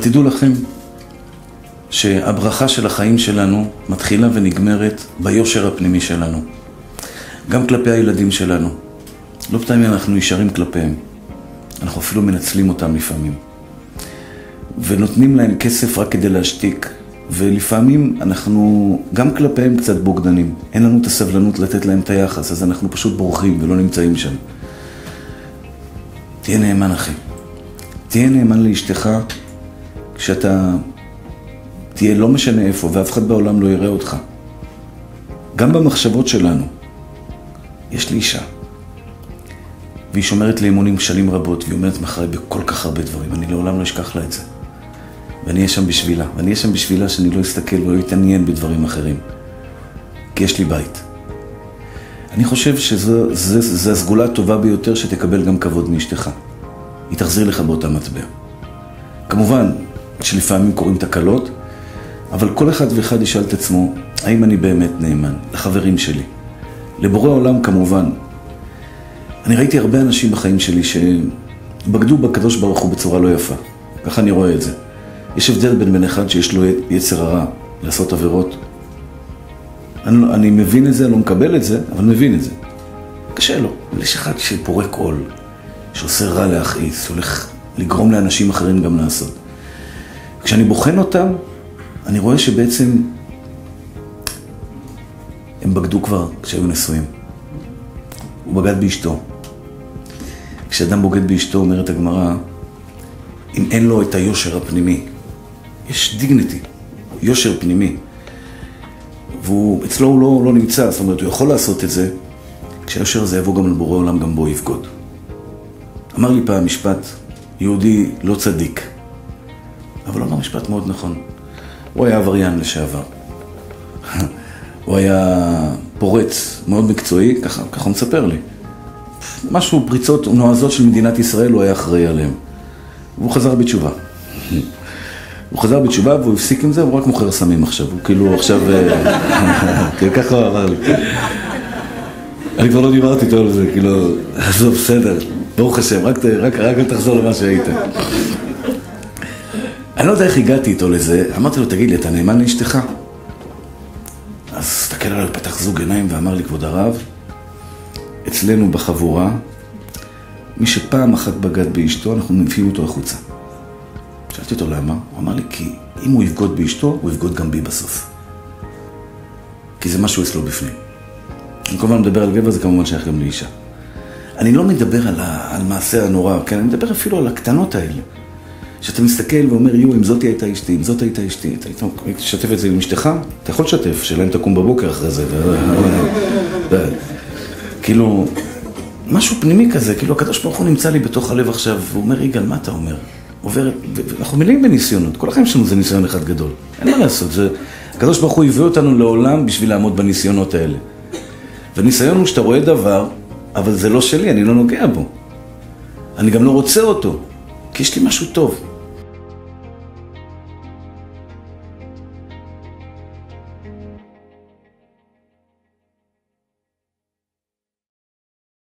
תדעו לכם שהברכה של החיים שלנו מתחילה ונגמרת ביושר הפנימי שלנו. גם כלפי הילדים שלנו. לא פעמים אנחנו ישרים כלפיהם. אנחנו אפילו מנצלים אותם לפעמים. ונותנים להם כסף רק כדי להשתיק. ולפעמים אנחנו גם כלפיהם קצת בוגדנים. אין לנו את הסבלנות לתת להם את היחס, אז אנחנו פשוט בורחים ולא נמצאים שם. תהיה נאמן, אחי. תהיה נאמן לאשתך כשאתה תהיה לא משנה איפה, ואף אחד בעולם לא יראה אותך. גם במחשבות שלנו. יש לי אישה, והיא שומרת לי אמונים שנים רבות, והיא אומרת מאחורי בכל כך הרבה דברים. אני לעולם לא אשכח לה את זה. ואני אהיה שם בשבילה. ואני אהיה שם בשבילה שאני לא אסתכל ולא אתעניין בדברים אחרים. כי יש לי בית. אני חושב שזו הסגולה הטובה ביותר שתקבל גם כבוד מאשתך. היא תחזיר לך באותה מטבע. כמובן שלפעמים קורים תקלות, אבל כל אחד ואחד ישאל את עצמו, האם אני באמת נאמן? לחברים שלי. לבורא עולם כמובן. אני ראיתי הרבה אנשים בחיים שלי שבגדו בקדוש ברוך הוא בצורה לא יפה. ככה אני רואה את זה. יש הבדל בין בן אחד שיש לו יצר הרע לעשות עבירות. אני, לא- אני מבין את זה, לא מקבל את זה, אבל מבין את זה. קשה לו. אבל יש אחד שפורק עול, שעושה רע להכעיס, שהולך לגרום לאנשים אחרים גם לעשות. כשאני בוחן אותם, אני רואה שבעצם הם בגדו כבר כשהיו נשואים. הוא בגד באשתו. כשאדם בוגד באשתו, אומרת הגמרא, אם אין לו את היושר הפנימי, יש דיגניטי, יושר פנימי, ואצלו הוא לא, לא נמצא, זאת אומרת, הוא יכול לעשות את זה, כשהיושר הזה יבוא גם לבורא עולם, גם בו יבגוד. אמר לי פעם משפט, יהודי לא צדיק, אבל הוא אמר משפט מאוד נכון. הוא היה עבריין לשעבר. הוא היה פורץ מאוד מקצועי, ככה, ככה הוא מספר לי. משהו, פריצות נועזות של מדינת ישראל, הוא היה אחראי עליהן. והוא חזר בתשובה. הוא חזר בתשובה והוא הפסיק עם זה, הוא רק מוכר סמים עכשיו. הוא כאילו עכשיו... אה, כן, ככה הוא אמר לי. אני כבר לא דיברתי איתו על זה, כאילו, עזוב, בסדר, ברוך השם, רק, אל תחזור למה שהיית. אני לא יודע איך הגעתי איתו לזה, אמרתי לו, תגיד לי, אתה נאמן לאשתך? אז הסתכל עליי, פתח זוג עיניים ואמר לי, כבוד הרב, אצלנו בחבורה, מי שפעם אחת בגד באשתו, אנחנו מביאים אותו החוצה. שאלתי אותו למה, הוא אמר לי, כי אם הוא יבגוד באשתו, הוא יבגוד גם בי בסוף. כי זה משהו אצלו בפנים. אני כל הזמן מדבר על גבר, זה כמובן שייך גם לאישה. אני לא מדבר על, ה, על מעשה הנורא, כן? אני מדבר אפילו על הקטנות האלה. שאתה מסתכל ואומר, יו, אם זאתי הייתה אשתי, אם זאת הייתה אשתי, אתה היית תשתף את זה עם אשתך? אתה יכול לשתף, שאלה אם תקום בבוקר אחרי זה. כאילו, משהו פנימי כזה, כאילו הקדוש ברוך הוא נמצא לי בתוך הלב עכשיו, והוא אומר, יגאל, מה אתה אומר? עובר, אנחנו מלאים בניסיונות, כל החיים שלנו זה ניסיון אחד גדול. אין מה לעשות, זה... הקדוש ברוך הוא הביא אותנו לעולם בשביל לעמוד בניסיונות האלה. וניסיון הוא שאתה רואה דבר, אבל זה לא שלי, אני לא נוגע בו. אני גם לא רוצה אותו, כי יש לי משהו טוב.